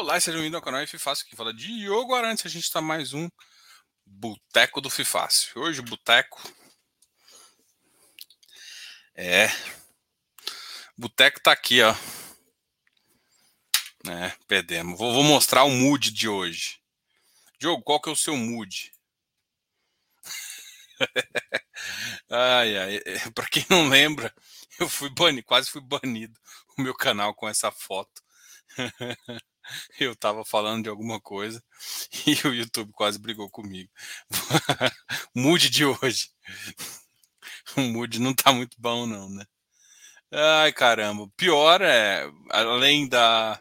Olá, sejam bem-vindos ao canal FFácil, que fala Diogo Arantes. A gente está mais um Boteco do Fifácil. Hoje Boteco é... Boteco tá aqui, ó. É, perdemos. Vou, vou mostrar o mood de hoje. Diogo, qual que é o seu mood? ai, ai. Para quem não lembra, eu fui banido, quase fui banido o meu canal com essa foto. eu estava falando de alguma coisa e o YouTube quase brigou comigo. mood de hoje. O mood não tá muito bom, não, né? Ai, caramba. Pior é, além da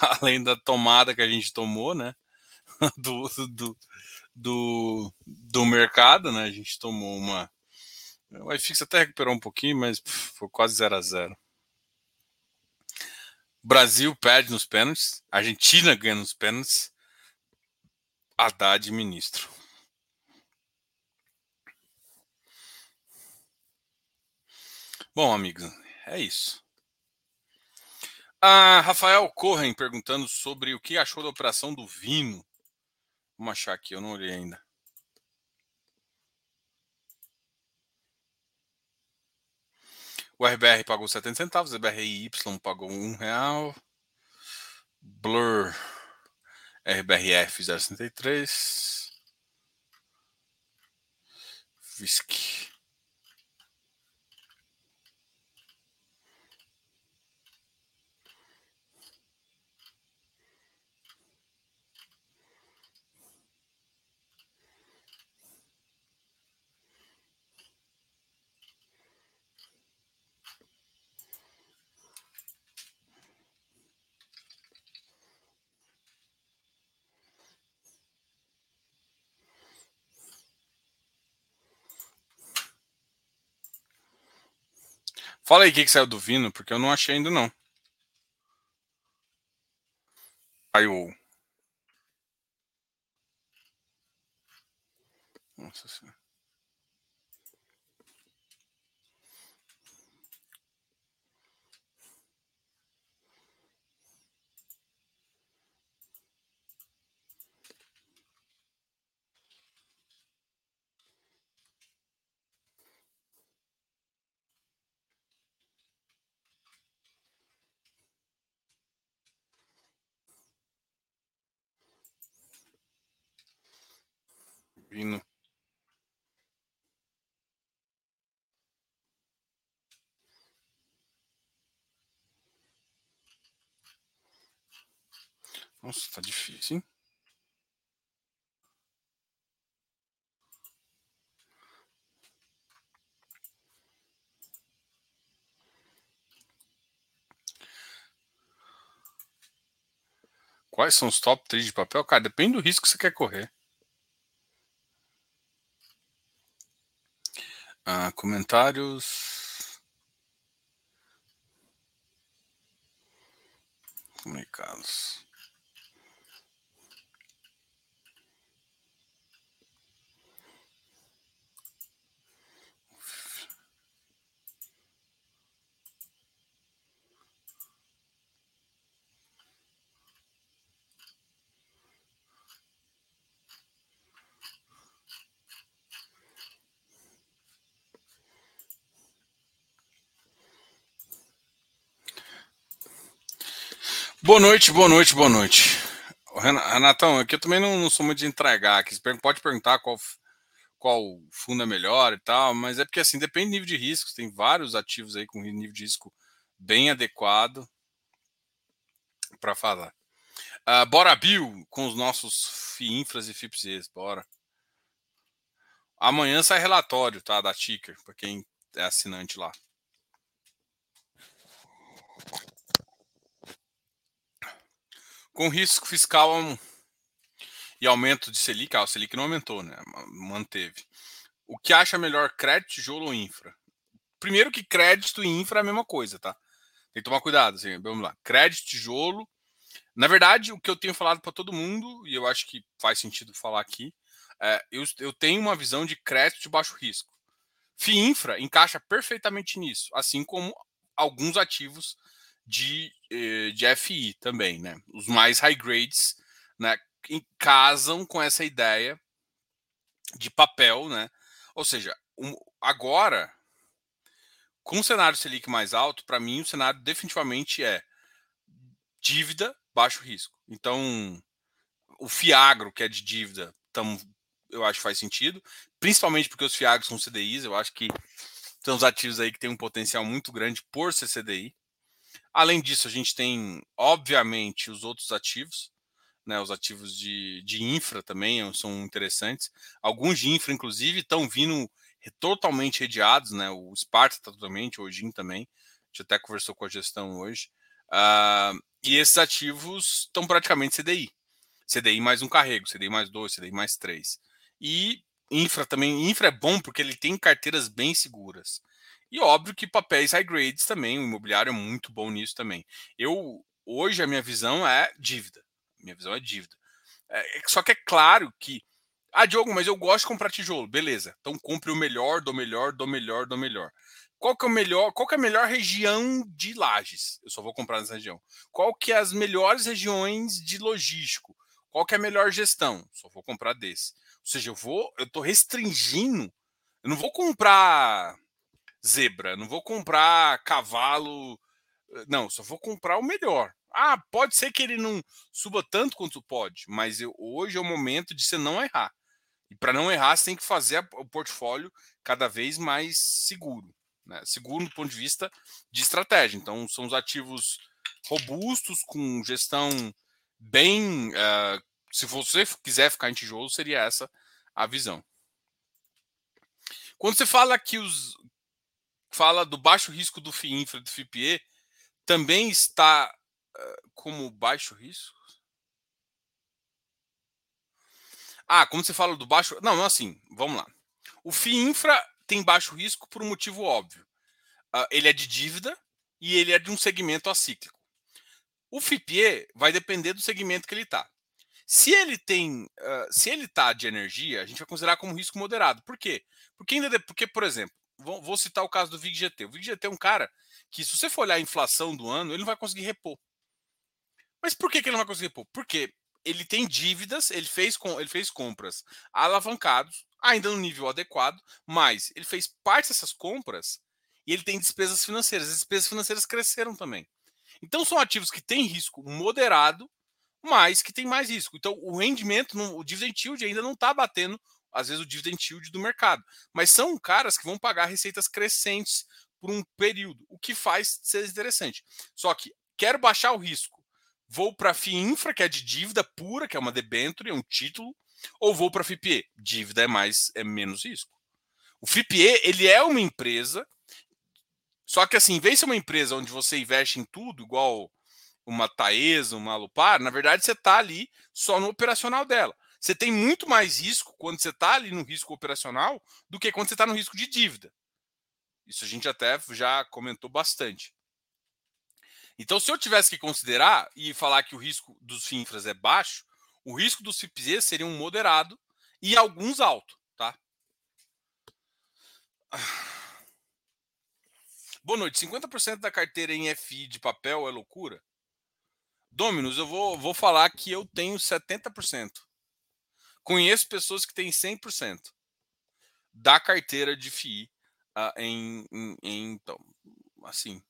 além da tomada que a gente tomou, né? Do, do, do, do mercado, né? A gente tomou uma. O iFix até recuperou um pouquinho, mas pff, foi quase 0 a 0 Brasil perde nos pênaltis, Argentina ganha nos pênaltis, Haddad ministro. Bom, amigos, é isso. A Rafael Corren perguntando sobre o que achou da operação do Vino. Vamos achar aqui, eu não olhei ainda. O RBR pagou 70 centavos, o RBRY pagou um real. Blur RBRF 063. Whisky Fala aí o que, que saiu do Vino, porque eu não achei ainda não. Saiu. Nossa senhora. Vino. Nossa, tá difícil, hein? Quais são os top 3 de papel? Cara, depende do risco que você quer correr. Ah, comentários. Comunicados. Boa noite, boa noite, boa noite. Renatão, aqui eu também não, não sou muito de entregar. Aqui. Pode perguntar qual, qual fundo é melhor e tal, mas é porque assim, depende do nível de risco. Tem vários ativos aí com nível de risco bem adequado para falar. Uh, bora, Bill, com os nossos FIINFRAs e FIPSEs, bora. Amanhã sai relatório, tá, da Ticker, para quem é assinante lá. Com risco fiscal e aumento de Selic, ah, o Selic não aumentou, né? Manteve. O que acha melhor, crédito, tijolo ou infra? Primeiro que crédito e infra é a mesma coisa, tá? Tem que tomar cuidado, assim, vamos lá. Crédito, tijolo. Na verdade, o que eu tenho falado para todo mundo, e eu acho que faz sentido falar aqui, é, eu, eu tenho uma visão de crédito de baixo risco. FIINFRA encaixa perfeitamente nisso, assim como alguns ativos de, eh, de FI também, né? Os mais high grades, né? Casam com essa ideia de papel, né? Ou seja, um, agora, com o cenário Selic mais alto, para mim o cenário definitivamente é dívida, baixo risco. Então, o Fiagro, que é de dívida, tam, eu acho que faz sentido, principalmente porque os Fiagros são CDIs, eu acho que são os ativos aí que têm um potencial muito grande por ser CDI. Além disso, a gente tem, obviamente, os outros ativos, né, os ativos de, de infra também são interessantes. Alguns de infra, inclusive, estão vindo totalmente redeados, né? O Sparta está totalmente, o Ogin também. A gente até conversou com a gestão hoje. Uh, e esses ativos estão praticamente CDI. CDI mais um carrego, CDI mais dois, CDI mais três. E infra também. Infra é bom porque ele tem carteiras bem seguras. E óbvio que papéis high grades também, o imobiliário é muito bom nisso também. Eu hoje a minha visão é dívida. Minha visão é dívida. É, é, só que é claro que. Ah, Diogo, mas eu gosto de comprar tijolo. Beleza. Então compre o melhor, do melhor, do melhor, do melhor. Qual que é o melhor? Qual que é a melhor região de lajes? Eu só vou comprar nessa região. Qual que é as melhores regiões de logístico? Qual que é a melhor gestão? Só vou comprar desse. Ou seja, eu vou, eu estou restringindo. Eu não vou comprar zebra, não vou comprar cavalo. Eh, não, só vou comprar o melhor. Ah, pode ser que ele não suba tanto quanto pode, mas eu, hoje é o momento de você não errar. E para não errar, você tem que fazer o portfólio cada vez mais seguro. Né? Seguro do ponto de vista de estratégia. Então, são os ativos robustos, com gestão bem. Uh, se você quiser ficar em tijolo, seria essa a visão. Quando você fala que os. Fala do baixo risco do FIINFRA do FIPE, também está como baixo risco? Ah, como você fala do baixo. Não, não assim, vamos lá. O FII infra tem baixo risco por um motivo óbvio. Uh, ele é de dívida e ele é de um segmento acíclico. O FIPE vai depender do segmento que ele está. Se ele tem, uh, se ele está de energia, a gente vai considerar como risco moderado. Por quê? Porque ainda, de, porque por exemplo, vou, citar o caso do VIGGT. O VIGGT é um cara que, se você for olhar a inflação do ano, ele não vai conseguir repor. Mas por que, que ele não vai conseguir repor? Porque ele tem dívidas, ele fez, com, ele fez compras alavancados, ainda no nível adequado, mas ele fez parte dessas compras e ele tem despesas financeiras. As despesas financeiras cresceram também. Então são ativos que têm risco moderado, mas que tem mais risco. Então o rendimento, o dividend yield ainda não está batendo, às vezes, o dividend yield do mercado. Mas são caras que vão pagar receitas crescentes por um período, o que faz ser interessante. Só que quero baixar o risco Vou para a FIINFRA, que é de dívida pura, que é uma debenture, é um título, ou vou para a FIPE? Dívida é mais é menos risco. O FIPE, ele é uma empresa, só que assim, em vez de ser uma empresa onde você investe em tudo, igual uma Taesa, uma Alupar, na verdade você está ali só no operacional dela. Você tem muito mais risco quando você está ali no risco operacional do que quando você está no risco de dívida. Isso a gente até já comentou bastante. Então, se eu tivesse que considerar e falar que o risco dos FINFRAs é baixo, o risco dos FIPZ seria um moderado e alguns alto, tá? Boa noite. 50% da carteira em FI de papel é loucura? Dominus, eu vou, vou falar que eu tenho 70%. Conheço pessoas que têm 100% da carteira de FI uh, em, em, em, então, assim,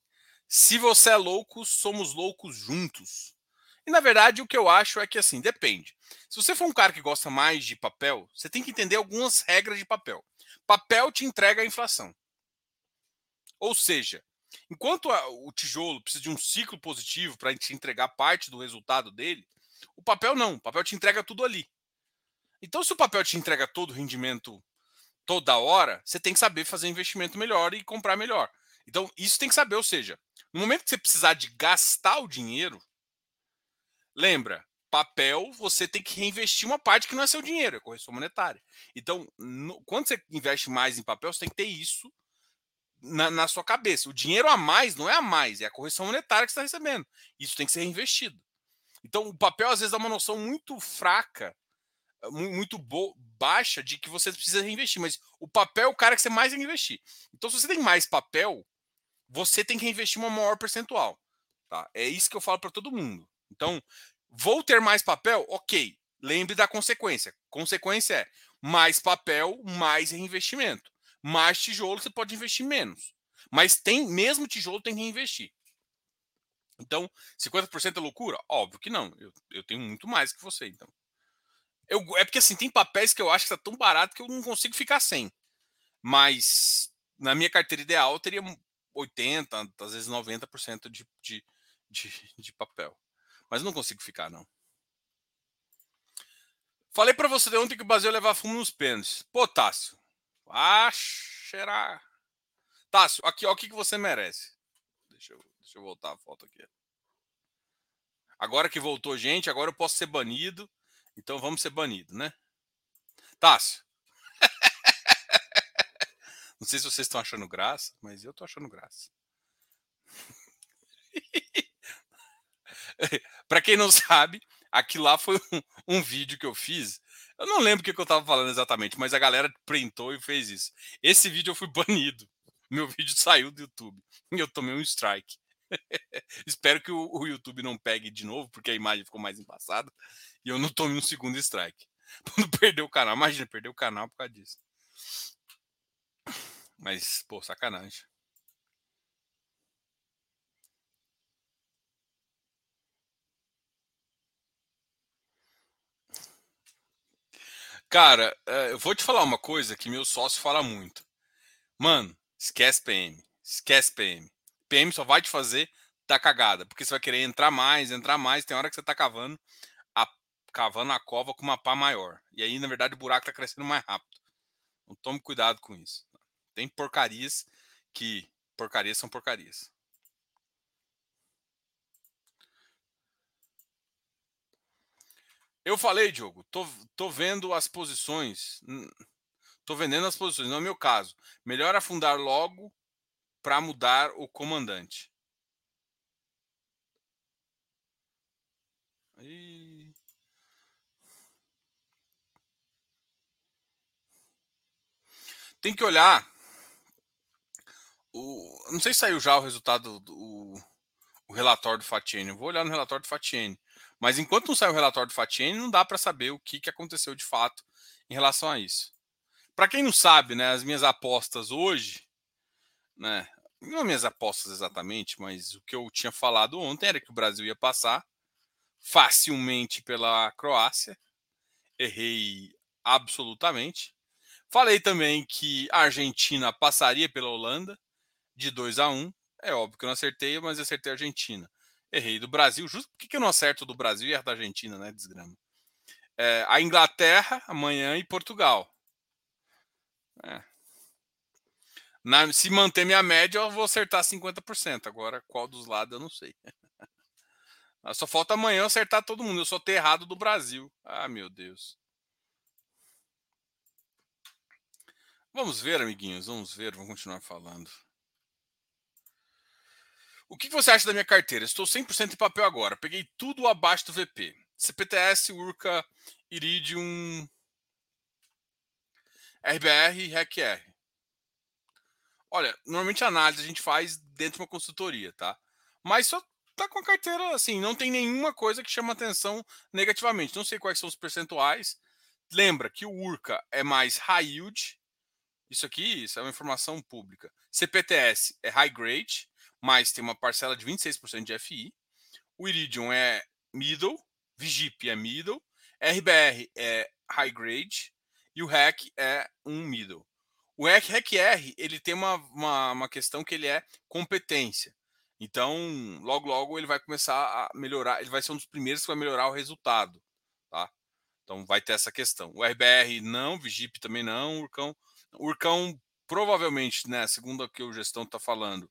se você é louco, somos loucos juntos. E na verdade, o que eu acho é que assim, depende. Se você for um cara que gosta mais de papel, você tem que entender algumas regras de papel. Papel te entrega a inflação. Ou seja, enquanto a, o tijolo precisa de um ciclo positivo para te entregar parte do resultado dele, o papel não. O papel te entrega tudo ali. Então, se o papel te entrega todo o rendimento toda hora, você tem que saber fazer investimento melhor e comprar melhor. Então, isso tem que saber, ou seja, no momento que você precisar de gastar o dinheiro, lembra, papel você tem que reinvestir uma parte que não é seu dinheiro, é correção monetária. Então, no, quando você investe mais em papel, você tem que ter isso na, na, sua cabeça. O dinheiro a mais não é a mais, é a correção monetária que você está recebendo. Isso tem que ser reinvestido. Então, o papel às vezes dá uma noção muito fraca, muito baixa de que você precisa reinvestir, mas o papel é o cara que você mais tem que investir. Então, se você tem mais papel, você tem que reinvestir uma maior percentual. Tá? É isso que eu falo para todo mundo. Então, vou ter mais papel? Ok. Lembre da consequência. Consequência é mais papel, mais reinvestimento. Mais tijolo, você pode investir menos. Mas tem, mesmo tijolo, tem que reinvestir. Então, 50% é loucura? Óbvio que não. Eu, eu tenho muito mais que você, então. Eu, é porque assim, tem papéis que eu acho que está tão barato que eu não consigo ficar sem. Mas na minha carteira ideal eu teria 80, às vezes 90% de, de, de, de papel. Mas não consigo ficar, não. Falei para você de ontem que o Brasil ia levar fumo nos pênaltis. Pô, Tássio. Ah, será? Tássio, aqui, ó, o que, que você merece. Deixa eu, deixa eu voltar a foto aqui. Agora que voltou gente, agora eu posso ser banido. Então vamos ser banido, né? Tássio. Não sei se vocês estão achando graça, mas eu tô achando graça. para quem não sabe, aqui lá foi um, um, vídeo que eu fiz. Eu não lembro o que, que eu estava falando exatamente, mas a galera printou e fez isso. Esse vídeo eu fui banido. Meu vídeo saiu do YouTube e eu tomei um strike. Espero que o, o, YouTube não pegue de novo, porque a imagem ficou mais embaçada e eu não tome um segundo strike. Quando perder o canal, imagina, perder o canal por causa disso. Mas, pô, sacanagem. Cara, eh, eu vou te falar uma coisa que meu sócio fala muito. Mano, esquece PM. Esquece PM. PM só vai te fazer dar cagada, porque você vai querer entrar mais, entrar mais. Tem hora que você tá cavando cavando a cova com uma pá maior. E aí, na verdade, o buraco tá crescendo mais rápido. Então tome cuidado com isso. Tem porcarias que. Porcarias são porcarias. Eu falei, Diogo, tô, tô vendo as posições. Tô vendendo as posições, não é meu caso. Melhor afundar logo para mudar o comandante. E... Tem que olhar. O, não sei se saiu já o resultado do o, relatório do Fatiene. vou olhar no relatório do Fatiene. Mas enquanto não sai o relatório do Fatiene, não dá para saber o que, que aconteceu de fato em relação a isso. Para quem não sabe, né, as minhas apostas hoje, né, não minhas apostas exatamente, mas o que eu tinha falado ontem era que o Brasil ia passar facilmente pela Croácia. Errei absolutamente. Falei também que a Argentina passaria pela Holanda de 2 a 1. É óbvio que eu não acertei, mas eu acertei a Argentina. Errei do Brasil. Justo por que eu não acerto do Brasil e erro da Argentina, né? Desgrama. É, a Inglaterra amanhã e Portugal. É. Na, se manter minha média, eu vou acertar 50%. Agora, qual dos lados eu não sei. Só falta amanhã eu acertar todo mundo. Eu sou ter errado do Brasil. Ah, meu Deus. Vamos ver, amiguinhos. Vamos ver. Vamos continuar falando. O que você acha da minha carteira? Estou 100% em papel agora. Peguei tudo abaixo do VP. CPTS, Urca, Iridium, RBR e RECR. Olha, normalmente a análise a gente faz dentro de uma consultoria, tá? Mas só tá com a carteira assim, não tem nenhuma coisa que chama atenção negativamente. Não sei quais são os percentuais. Lembra que o Urca é mais high yield. Isso aqui isso é uma informação pública. CPTS é high grade mas tem uma parcela de 26% de FI. O Iridium é middle, Vigip é middle, RBR é high grade e o REC é um middle. O REC, REC R ele tem uma, uma, uma questão que ele é competência. Então, logo, logo ele vai começar a melhorar, ele vai ser um dos primeiros que vai melhorar o resultado. Tá? Então vai ter essa questão. O RBR não, Vigip também não, Urcão. Urcão provavelmente, né, segundo o que o gestão está falando,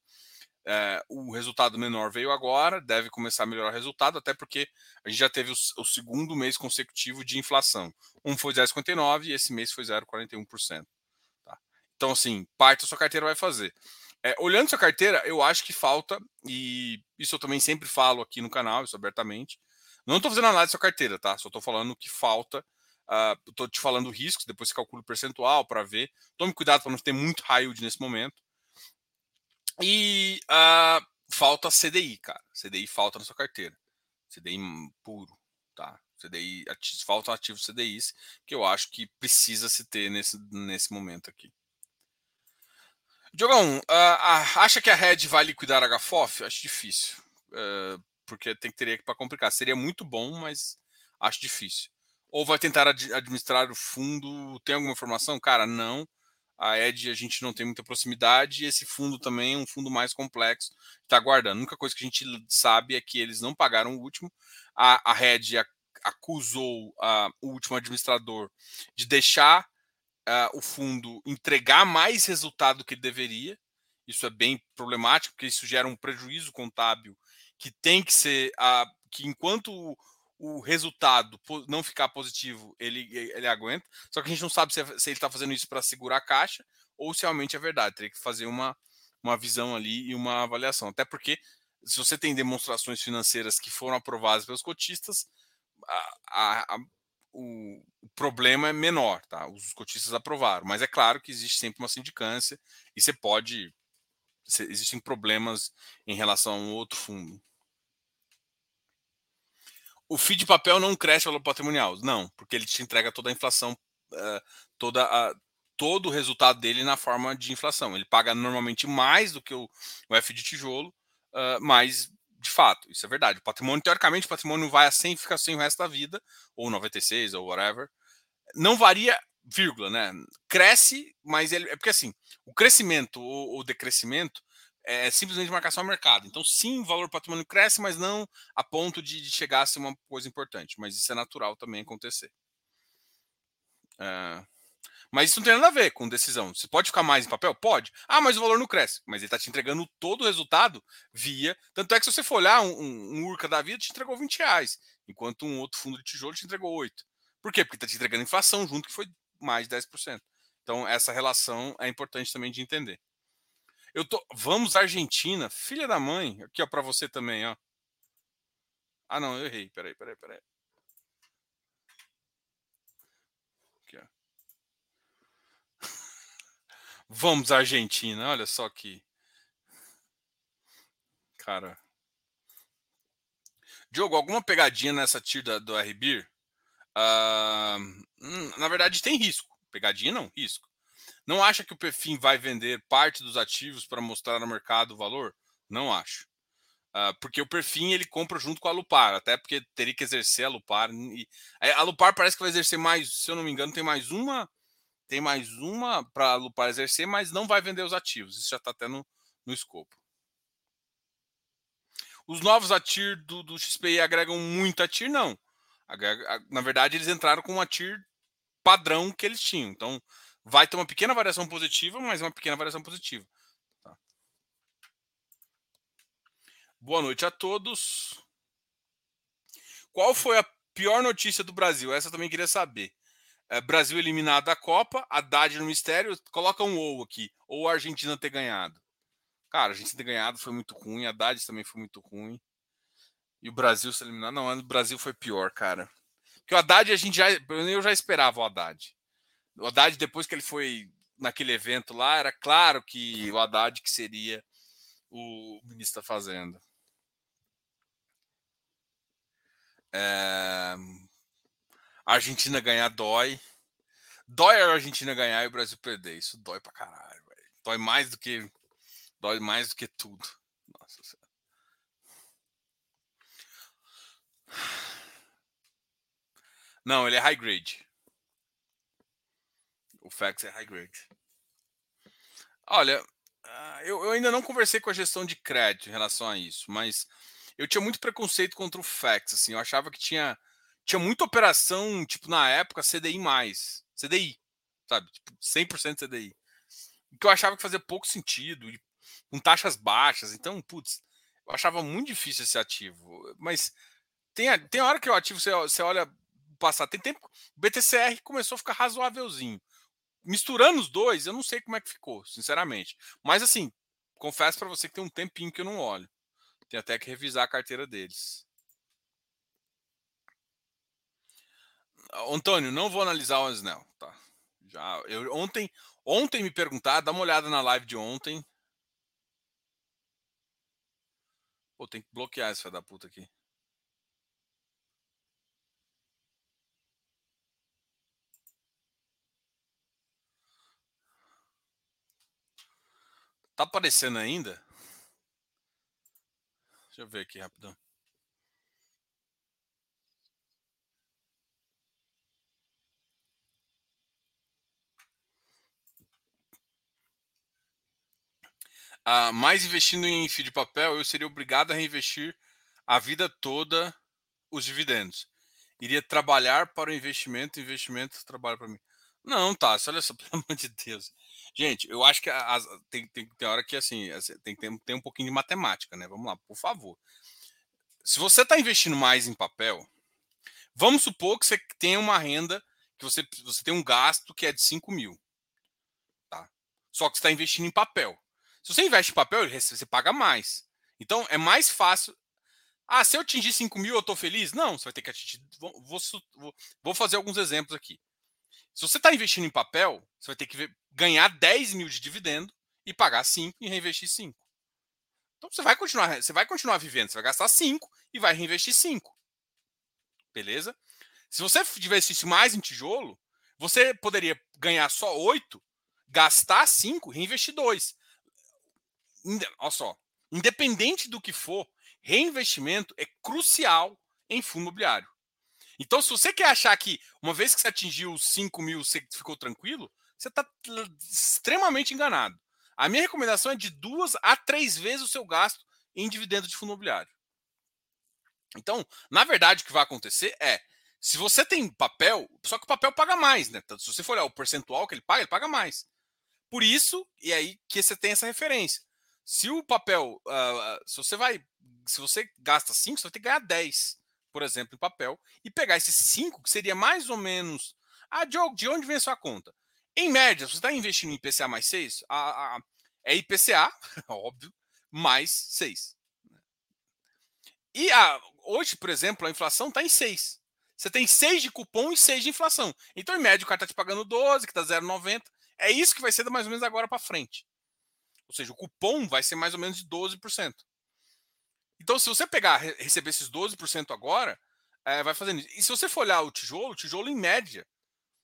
é, o resultado menor veio agora, deve começar a melhorar o resultado, até porque a gente já teve o, o segundo mês consecutivo de inflação. Um foi 0,59 e esse mês foi 0,41%. Tá? Então, assim, parte da sua carteira vai fazer. É, olhando sua carteira, eu acho que falta, e isso eu também sempre falo aqui no canal, isso abertamente. Não estou fazendo análise da sua carteira, tá? Só estou falando que falta. Estou uh, te falando riscos, depois você calcula o percentual para ver. Tome cuidado para não ter muito yield nesse momento. E uh, falta CDI, cara. CDI falta na sua carteira. CDI puro, tá? CDI, faltam ativos CDIs que eu acho que precisa se ter nesse, nesse momento aqui. Diogão, uh, acha que a Red vai liquidar a HFOF? Acho difícil. Uh, porque tem que teria para complicar. Seria muito bom, mas acho difícil. Ou vai tentar ad administrar o fundo? Tem alguma informação? Cara, não. A Ed a gente não tem muita proximidade e esse fundo também é um fundo mais complexo. Está aguardando. A única coisa que a gente sabe é que eles não pagaram o último. A, a Red acusou o último administrador de deixar o fundo entregar mais resultado do que ele deveria. Isso é bem problemático, porque isso gera um prejuízo contábil que tem que ser. que enquanto o, resultado não ficar positivo, ele, ele aguenta. Só que a gente não sabe se, é, se ele está fazendo isso para segurar a caixa ou se realmente é verdade. Teria que fazer uma, uma visão ali e uma avaliação. Até porque, se você tem demonstrações financeiras que foram aprovadas pelos cotistas, a, a, a, o, o, problema é menor, tá? Os cotistas aprovaram, mas é claro que existe sempre uma sindicância e você pode. existem problemas em relação a um outro fundo. O FII de papel não cresce o valor patrimonial. Não, porque ele te entrega toda a inflação, uh, toda a, todo o resultado dele na forma de inflação. Ele paga normalmente mais do que o, o F de tijolo, uh, mas de fato, isso é verdade. O patrimônio, teoricamente, o patrimônio vai a 100 fica sem o resto da vida, ou 96, ou whatever. Não varia, vírgula, né? Cresce, mas ele. É porque assim, o crescimento ou decrescimento é simplesmente marcação ao mercado. Então, sim, o valor patrimônio cresce, mas não a ponto de, de chegar a ser uma coisa importante. Mas isso é natural também acontecer. É... Mas isso não tem nada a ver com decisão. Você pode ficar mais em papel? Pode. Ah, mas o valor não cresce. Mas ele está te entregando todo o resultado via. Tanto é que se você for olhar, um, um, Urca da vida te entregou 20 reais, enquanto um outro fundo de tijolo te entregou 8. Por quê? Porque está te entregando inflação junto, que foi mais de 10%. Então, essa relação é importante também de entender. Eu tô. Vamos Argentina, filha da mãe. Aqui, ó, para você também, ó. Ah, não, eu errei. Peraí, peraí, peraí. Aqui, ó. Vamos Argentina, olha só que. Cara. Diogo, alguma pegadinha nessa tira do RBIR? Uh, na verdade, tem risco. Pegadinha não, risco. Não acha que o Perfim vai vender parte dos ativos para mostrar no mercado o valor? Não acho. Uh, porque o Perfim ele compra junto com a Lupar, até porque teria que exercer a Lupar. E, a Lupar parece que vai exercer mais, se eu não me engano, tem mais uma, tem mais uma para a Lupar exercer, mas não vai vender os ativos. Isso já está até no, no escopo. Os novos ATIR do, do XPI agregam muito ATIR? Não. Na verdade, eles entraram com um ATIR padrão que eles tinham. Então, vai ter uma pequena variação positiva, mas uma pequena variação positiva. Tá. Boa noite a todos. Qual foi a pior notícia do Brasil? Essa eu também queria saber. É, Brasil eliminado da Copa, Haddad no mistério, coloca um ou aqui. Ou a Argentina ter ganhado. Cara, a Argentina ter ganhado foi muito ruim, a Haddad também foi muito ruim. E o Brasil se eliminar. Não, o Brasil foi pior, cara. Porque o Haddad, a gente já. Eu já esperava o Haddad. O Haddad, depois que ele foi naquele evento lá, era claro que o Haddad que seria o ministro da Fazenda. É... A Argentina ganhar dói. Dói a Argentina ganhar e o Brasil perder. Isso dói pra caralho, velho. Dói mais do que. Dói mais do que tudo. Nossa senhora. Não, ele é high grade. Fax é high grade. Olha, ah, eu, eu, ainda não conversei com a gestão de crédito em relação a isso, mas eu tinha muito preconceito contra o fax. Assim, eu achava que tinha, tinha muita operação, tipo, na época, CDI, CDI, sabe? Tipo, 100% CDI. Que eu achava que fazia pouco sentido, com taxas baixas. Então, putz, eu achava muito difícil esse ativo. Mas tem, tem hora que o ativo você, você olha passar. Tem tempo. O BTCR começou a ficar razoávelzinho misturando os dois, eu não sei como é que ficou, sinceramente. Mas assim, confesso para você que tem um tempinho que eu não olho. Tem até que revisar a carteira deles. Antônio, não vou analisar o Snell, tá? Já, eu, ontem, ontem me perguntar, dá uma olhada na live de ontem. Pô, tem que bloquear esse filho da puta aqui. Tá aparecendo ainda? Deixa eu ver aqui rapidão. Ah, mais investindo em FII de papel, eu seria obrigado a reinvestir a vida toda os dividendos. Iria trabalhar para o investimento, investimento trabalha para mim. Não, tá, olha só, pelo amor de Deus. Gente, eu acho que tem, tem, tem hora que assim, tem que ter, ter um pouquinho de matemática, né? Vamos lá, por favor. Se você está investindo mais em papel, vamos supor que você tem uma renda, que você, você tem um gasto que é de 5 mil. Tá? Só que você está investindo em papel. Se você investe em papel, você paga mais. Então é mais fácil. Ah, se eu atingir 5 mil, eu estou feliz? Não, você vai ter que atingir. Vou, vou, vou fazer alguns exemplos aqui. Se você está investindo em papel, você vai ter que ganhar 10 mil de dividendo e pagar 5 e reinvestir 5. Então você vai continuar, você vai continuar vivendo, você vai gastar 5 e vai reinvestir 5. Beleza? Se você investisse mais em tijolo, você poderia ganhar só 8, gastar 5, reinvestir 2. Olha só, independente do que for, reinvestimento é crucial em fundo imobiliário. Então, se você quer achar que uma vez que você atingiu os 5 mil, você ficou tranquilo, você está extremamente enganado. A minha recomendação é de duas a três vezes o seu gasto em dividendo de fundo imobiliário. Então, na verdade, o que vai acontecer é, se você tem papel, só que o papel paga mais, né? Se você for olhar o percentual que ele paga, ele paga mais. Por isso, e aí que você tem essa referência. Se o papel, uh, se você vai, se você gasta 5, você vai ter que ganhar 10 por exemplo, em papel, e pegar esses 5, que seria mais ou menos. Ah, Diogo, de onde vem a sua conta? Em média, você está investindo em IPCA mais 6, a, a, é IPCA, óbvio, mais 6. E a, hoje, por exemplo, a inflação está em 6. Você tem 6 de cupom e 6 de inflação. Então, em média, o cara está te pagando 12, que está 0,90. É isso que vai ser mais ou menos agora para frente. Ou seja, o cupom vai ser mais ou menos de 12%. Então, se você pegar, receber esses 12% agora, é, vai fazendo isso. E se você for olhar o tijolo, o tijolo, em média,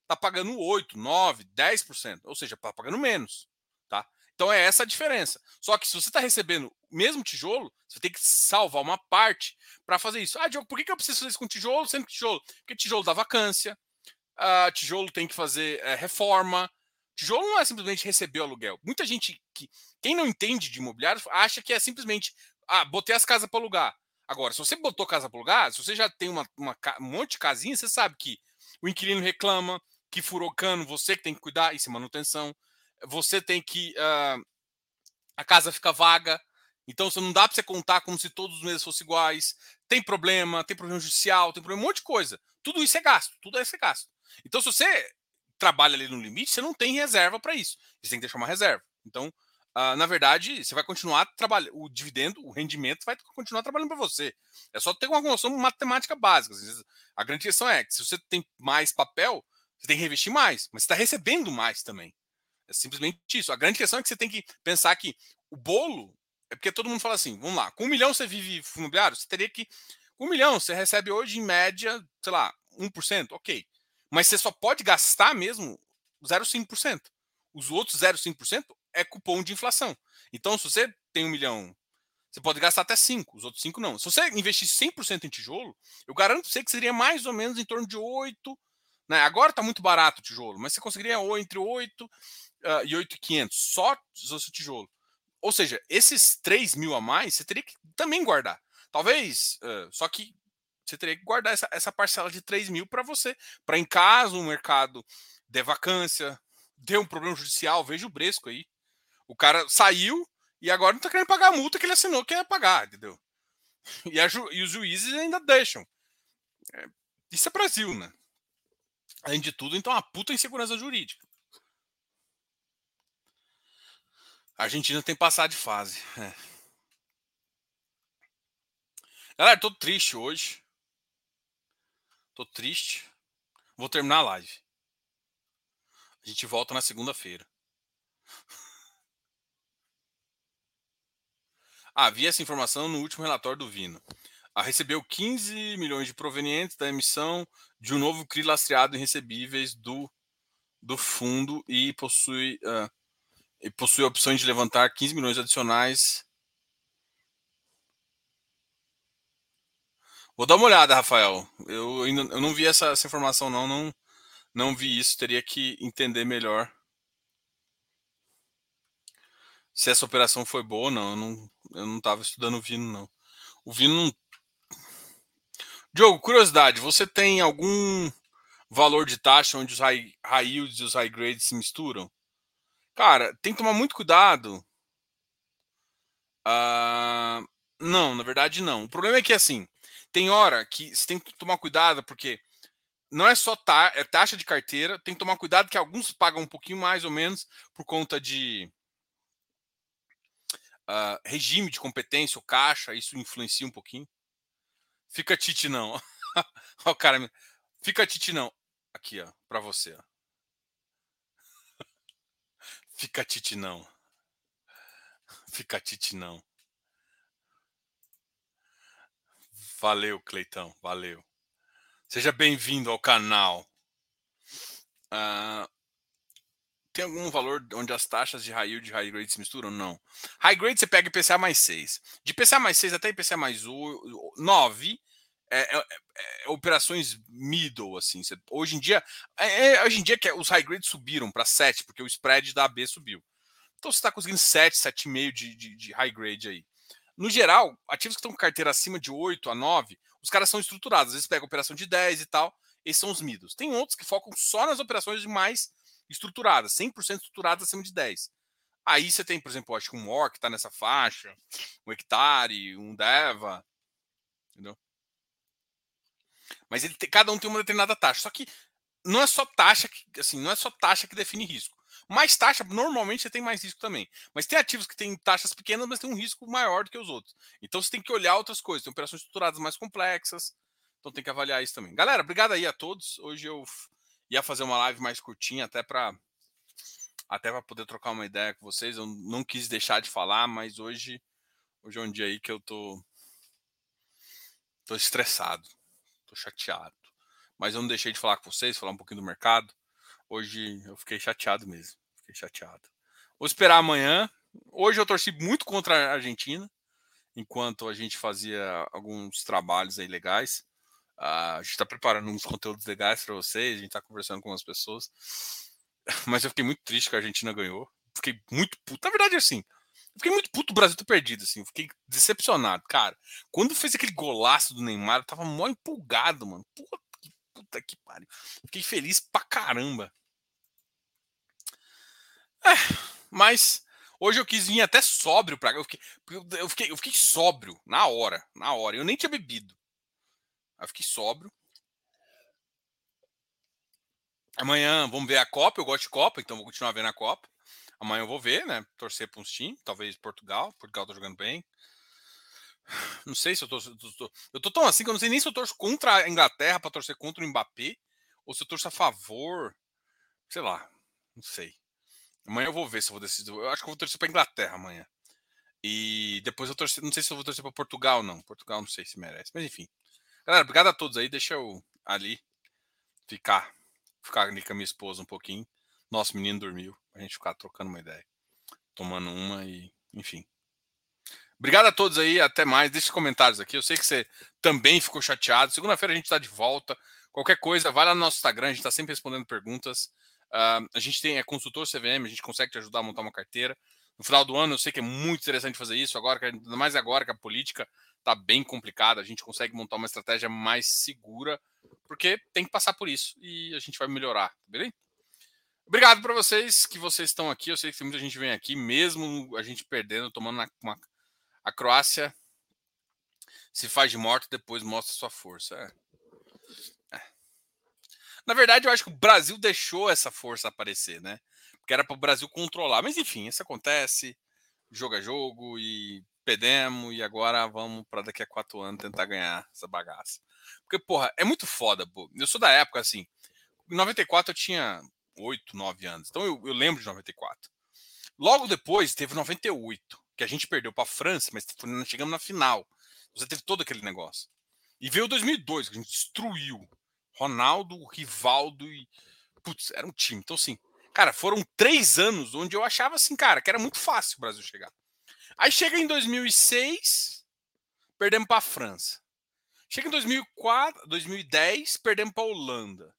está pagando 8, 9, 10%. Ou seja, está pagando menos. Tá? Então, é essa a diferença. Só que se você está recebendo o mesmo tijolo, você tem que salvar uma parte para fazer isso. Ah, Diogo, por que eu preciso fazer isso com tijolo, sendo tijolo? Porque tijolo dá vacância, uh, tijolo tem que fazer é, reforma. Tijolo não é simplesmente receber o aluguel. Muita gente que. Quem não entende de imobiliário acha que é simplesmente ah, botei as casas para alugar. Agora, se você botou casa para alugar, se você já tem uma, uma, um monte de casinha, você sabe que o inquilino reclama, que furou cano, você que tem que cuidar, isso é manutenção. Você tem que. Uh, a casa fica vaga. Então, você não dá para você contar como se todos os meses fossem iguais. Tem problema, tem problema judicial, tem problema, um monte de coisa. Tudo isso é gasto, tudo isso é gasto. Então, se você trabalha ali no limite, você não tem reserva para isso. Você tem que deixar uma reserva. Então, Uh, na verdade, você vai continuar trabalhando, o dividendo, o rendimento vai continuar trabalhando para você. É só ter uma noção matemática básica. A grande questão é que se você tem mais papel, você tem que reinvestir mais, mas você está recebendo mais também. É simplesmente isso. A grande questão é que você tem que pensar que o bolo é porque todo mundo fala assim: vamos lá, com um milhão você vive fundo imobiliário, você teria que. Com um milhão, você recebe hoje, em média, sei lá, 1%, ok. Mas você só pode gastar mesmo 0,5%. Os outros 0,5% é cupom de inflação. Então, se você tem um milhão, você pode gastar até 5, os outros 5 não. Se você investir 100% em tijolo, eu garanto você que seria mais ou menos em torno de 8. Né? Agora está muito barato o tijolo, mas você conseguiria entre 8 uh, e 8,500 só o tijolo. Ou seja, esses 3 mil a mais, você teria que também guardar. Talvez, uh, só que você teria que guardar essa, essa parcela de 3 mil para você, para em caso o mercado der vacância, deu um problema judicial, veja o Bresco aí. O cara saiu e agora não tá querendo pagar a multa que ele assinou que ia pagar, entendeu? E, e os juízes ainda deixam. É, isso é Brasil, né? Além de tudo, então, uma puta insegurança jurídica. A Argentina tem passado de fase. É. Galera, tô triste hoje. Tô triste. Vou terminar a live. A gente volta na segunda-feira. Havia essa informação no último relatório do Vino. A recebeu 15 milhões de provenientes da emissão de um novo CRI lastreado em recebíveis do, do fundo e possui, uh, e possui opções de levantar 15 milhões adicionais. Vou dar uma olhada, Rafael. Eu ainda eu não vi essa, essa informação, não, não. Não vi isso. Teria que entender melhor se essa operação foi boa ou não. Não, eu não estava estudando o Vino, não. O Vino não Diogo, curiosidade, você tem algum valor de taxa onde os high, high yields e os high grades se misturam? Cara, tem que tomar muito cuidado. Uh, não, na verdade não. O problema é que assim, tem hora que você tem que tomar cuidado porque não é só ta é taxa de carteira, tem que tomar cuidado que alguns pagam um pouquinho mais ou menos por conta de uh, regime de competência ou caixa, isso influencia um pouquinho. Fica Tite não. o cara, fica Tite não. Aqui, ó, para você, ó. Fica Tite não. Fica Tite não. Valeu, Cleitão, valeu. Seja bem-vindo ao canal. Uh, tem algum valor onde as taxas de high yield e high grade se misturam? Não. High grade você pega IPCA mais 6. De IPCA mais 6 até IPCA mais 9 é, é, é, operações middle, assim. Você, hoje em dia, é, é hoje em dia que os high grade subiram para 7, porque o spread da AB subiu. Então você está conseguindo 7, 7,5 de, de, de high grade aí. No geral, ativos que estão com carteira acima de 8 a 9, os caras são estruturados. Às vezes pega operação de 10 e tal. Esses são os middles. Tem outros que focam só nas operações mais estruturadas, 100% estruturadas acima de 10. Aí você tem, por exemplo, acho que um MOR que está nessa faixa, um Hectare, um Deva, entendeu? Mas ele tem, cada um tem uma determinada taxa. Só que não é só taxa que, assim, não é só taxa que define risco. Mais taxa, normalmente você tem mais risco também. Mas tem ativos que têm taxas pequenas, mas tem um risco maior do que os outros. Então você tem que olhar outras coisas. Tem operações estruturadas mais complexas. Então tem que avaliar isso também. Galera, obrigado aí a todos. Hoje eu ia fazer uma live mais curtinha, até para até para poder trocar uma ideia com vocês. Eu não quis deixar de falar, mas hoje hoje é um dia aí que eu tô tô estressado, tô chateado. Mas eu não deixei de falar com vocês, falar um pouquinho do mercado. Hoje eu fiquei chateado mesmo, fiquei chateado. Vou esperar amanhã. Hoje eu torci muito contra a Argentina, enquanto a gente fazia alguns trabalhos aí legais. A gente está preparando uns conteúdos legais para vocês, a gente está conversando com as pessoas. Mas eu fiquei muito triste que a Argentina ganhou. Fiquei muito puto. Na verdade, assim, fiquei muito puto o Brasil ter perdido, assim. Fiquei decepcionado, cara. Quando fez aquele golaço do Neymar, eu tava mó empolgado, mano. Puta que, puta que pariu. Fiquei feliz pra caramba. É, mas hoje eu quis vir até sóbrio pra. Eu fiquei, eu, fiquei, eu fiquei sóbrio na hora, na hora. Eu nem tinha bebido. Aí fiquei sóbrio. Amanhã vamos ver a Copa. Eu gosto de Copa, então vou continuar vendo a Copa. Amanhã eu vou ver, né? Torcer para uns times, talvez Portugal. Portugal tá jogando bem. Não sei se eu tô, tô, Eu tô tão assim que eu não sei nem se eu torço contra a Inglaterra para torcer contra o Mbappé ou se eu torço a favor. Sei lá. Não sei. Amanhã eu vou ver se eu vou decidir. Eu acho que eu vou torcer para Inglaterra amanhã. E depois eu torcer. Não sei se eu vou torcer para Portugal, não. Portugal não sei se merece. Mas enfim. Galera, obrigado a todos aí. Deixa eu ali ficar, ficar ali com a minha esposa um pouquinho. Nosso menino dormiu. A gente ficar trocando uma ideia. Tomando uma e, enfim. Obrigado a todos aí. Até mais. Deixe comentários aqui. Eu sei que você também ficou chateado. Segunda-feira a gente está de volta. Qualquer coisa, vai lá no nosso Instagram. A gente está sempre respondendo perguntas. Uh, a gente tem é consultor CVM. A gente consegue te ajudar a montar uma carteira. No final do ano, eu sei que é muito interessante fazer isso. Agora, ainda mais agora que a política está bem complicada, a gente consegue montar uma estratégia mais segura, porque tem que passar por isso e a gente vai melhorar, tá beleza? Obrigado para vocês que vocês estão aqui. Eu sei que muita gente vem aqui, mesmo a gente perdendo, tomando uma, a Croácia se faz de morto depois mostra sua força. É. É. Na verdade, eu acho que o Brasil deixou essa força aparecer, né? Porque era para o Brasil controlar. Mas enfim, isso acontece, jogo a jogo e perdemos e agora vamos para daqui a quatro anos tentar ganhar essa bagaça. Porque, porra, é muito foda, pô. Eu sou da época, assim, em 94 eu tinha 8, 9 anos. Então eu, eu lembro de 94. Logo depois teve 98. que a gente perdeu para a França, mas chegamos na final. Você teve todo aquele negócio. E veio 2002, que a gente destruiu. Ronaldo, Rivaldo e. Putz, era um time. Então, assim, cara, foram três anos onde eu achava assim, cara, que era muito fácil o Brasil chegar. Aí chega em 2006, perdemos para a França. Chega em 2004, 2010, perdemos para a Holanda.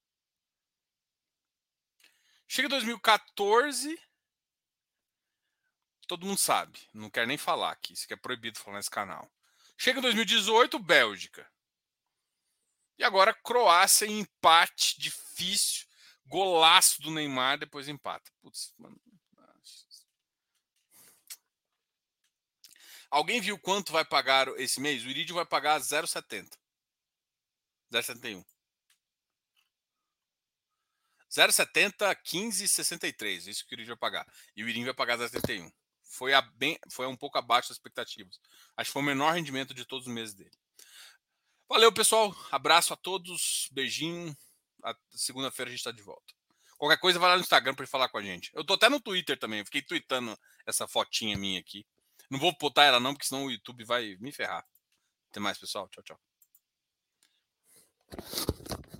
Chega em 2014, todo mundo sabe, não quero nem falar aqui, isso que é proibido falar nesse canal. Chega em 2018, Bélgica. E agora Croácia em empate difícil, golaço do Neymar, depois empata. Putz, mano. Alguém viu quanto vai pagar esse mês? O Iridium vai pagar 0,70. 0,71. 0,70, 15,63. Isso que o Iridium vai pagar. E o Iridium vai pagar 0,71. Foi, foi um pouco abaixo das expectativas. Acho que foi o menor rendimento de todos os meses dele. Valeu, pessoal. Abraço a todos. Beijinho. Segunda-feira a gente está de volta. Qualquer coisa, vai lá no Instagram para falar com a gente. Eu tô até no Twitter também. fiquei tweetando essa fotinha minha aqui. Não vou botar ela, não, porque senão o YouTube vai me ferrar. Até mais, pessoal. Tchau, tchau.